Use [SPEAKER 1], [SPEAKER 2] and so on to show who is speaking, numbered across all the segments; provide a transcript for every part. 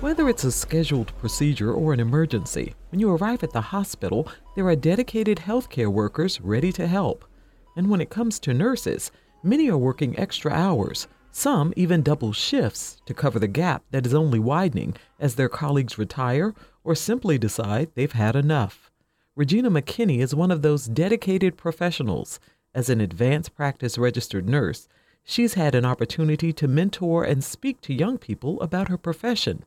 [SPEAKER 1] Whether it's a scheduled procedure or an emergency, when you arrive at the hospital, there are dedicated healthcare workers ready to help. And when it comes to nurses, many are working extra hours, some even double shifts to cover the gap that is only widening as their colleagues retire or simply decide they've had enough. Regina McKinney is one of those dedicated professionals. As an advanced practice registered nurse, she's had an opportunity to mentor and speak to young people about her profession.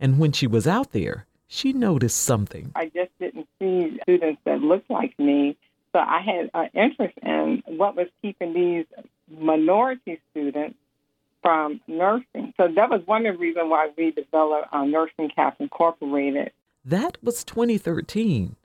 [SPEAKER 1] And when she was out there, she noticed something.
[SPEAKER 2] I just didn't see students that looked like me. So I had an interest in what was keeping these minority students from nursing. So that was one of the reasons why we developed uh, Nursing Cap Incorporated.
[SPEAKER 1] That was 2013.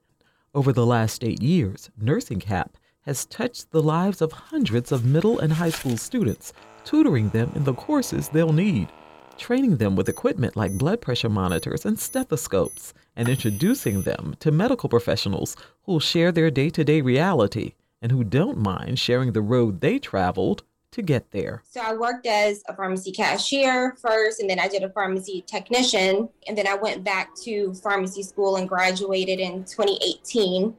[SPEAKER 1] Over the last eight years, Nursing Cap has touched the lives of hundreds of middle and high school students, tutoring them in the courses they'll need, training them with equipment like blood pressure monitors and stethoscopes, and introducing them to medical professionals who'll share their day to day reality and who don't mind sharing the road they traveled to get there?
[SPEAKER 3] So I worked as a pharmacy cashier first, and then I did a pharmacy technician, and then I went back to pharmacy school and graduated in 2018.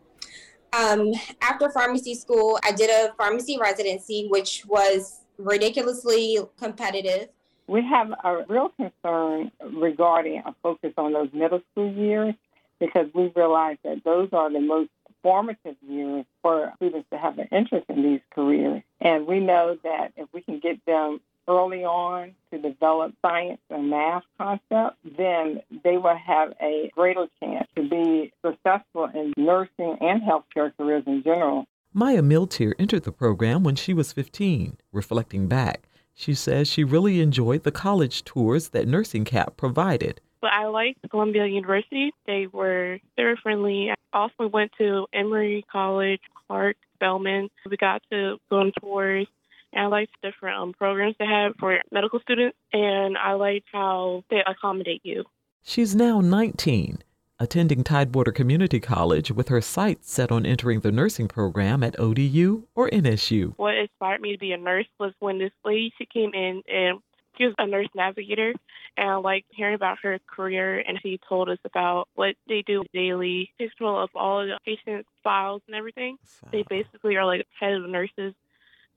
[SPEAKER 3] Um, after pharmacy school, I did a pharmacy residency, which was ridiculously competitive.
[SPEAKER 2] We have a real concern regarding a focus on those middle school years because we realize that those are the most formative years for students to have an interest in these careers. And we know that if we can get them early on to develop science and math concepts, then they will have a greater chance to be successful in nursing and healthcare careers in general.
[SPEAKER 1] Maya Miltier entered the program when she was 15. Reflecting back, she says she really enjoyed the college tours that Nursing Cap provided.
[SPEAKER 4] But I liked Columbia University. They were very friendly. I also went to Emory College, Clark, Spelman. We got to go on tours. And I liked different um, programs they had for medical students, and I liked how they accommodate you.
[SPEAKER 1] She's now 19, attending Tidewater Community College with her sights set on entering the nursing program at ODU or NSU.
[SPEAKER 4] What inspired me to be a nurse was when this lady she came in and she was a nurse navigator, and I liked hearing about her career. And she told us about what they do daily, takes control of all the patients' files and everything. They basically are like head of nurses.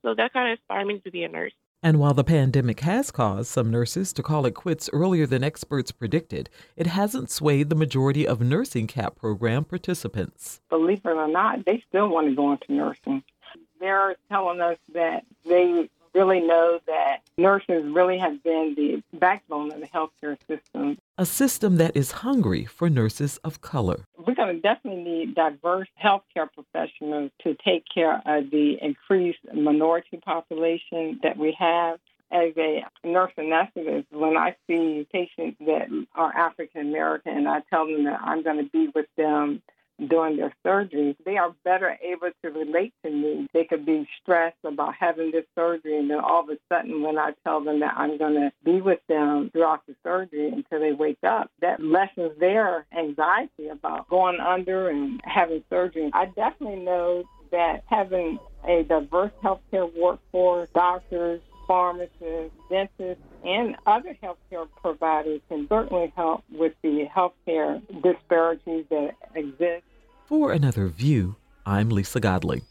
[SPEAKER 4] So that kind of inspired me to be a nurse.
[SPEAKER 1] And while the pandemic has caused some nurses to call it quits earlier than experts predicted, it hasn't swayed the majority of nursing cap program participants.
[SPEAKER 2] Believe it or not, they still want to go into nursing. They're telling us that they really know that nurses really have been the backbone of the healthcare system.
[SPEAKER 1] A system that is hungry for nurses of color.
[SPEAKER 2] We're going to definitely need diverse healthcare professionals to take care of the increased minority population that we have. As a nurse anesthetist, when I see patients that are African American and I tell them that I'm going to be with them during their surgery, they are better able to relate to me. They could be stressed about having this surgery, and then all of a sudden, when I tell them that I'm going to be with them throughout the surgery until they wake up, that lessens their anxiety about going under and having surgery. I definitely know that having a diverse healthcare workforce, doctors, pharmacists, dentists, and other healthcare providers can certainly help with the healthcare disparities that exist
[SPEAKER 1] for another view, I'm Lisa Godley.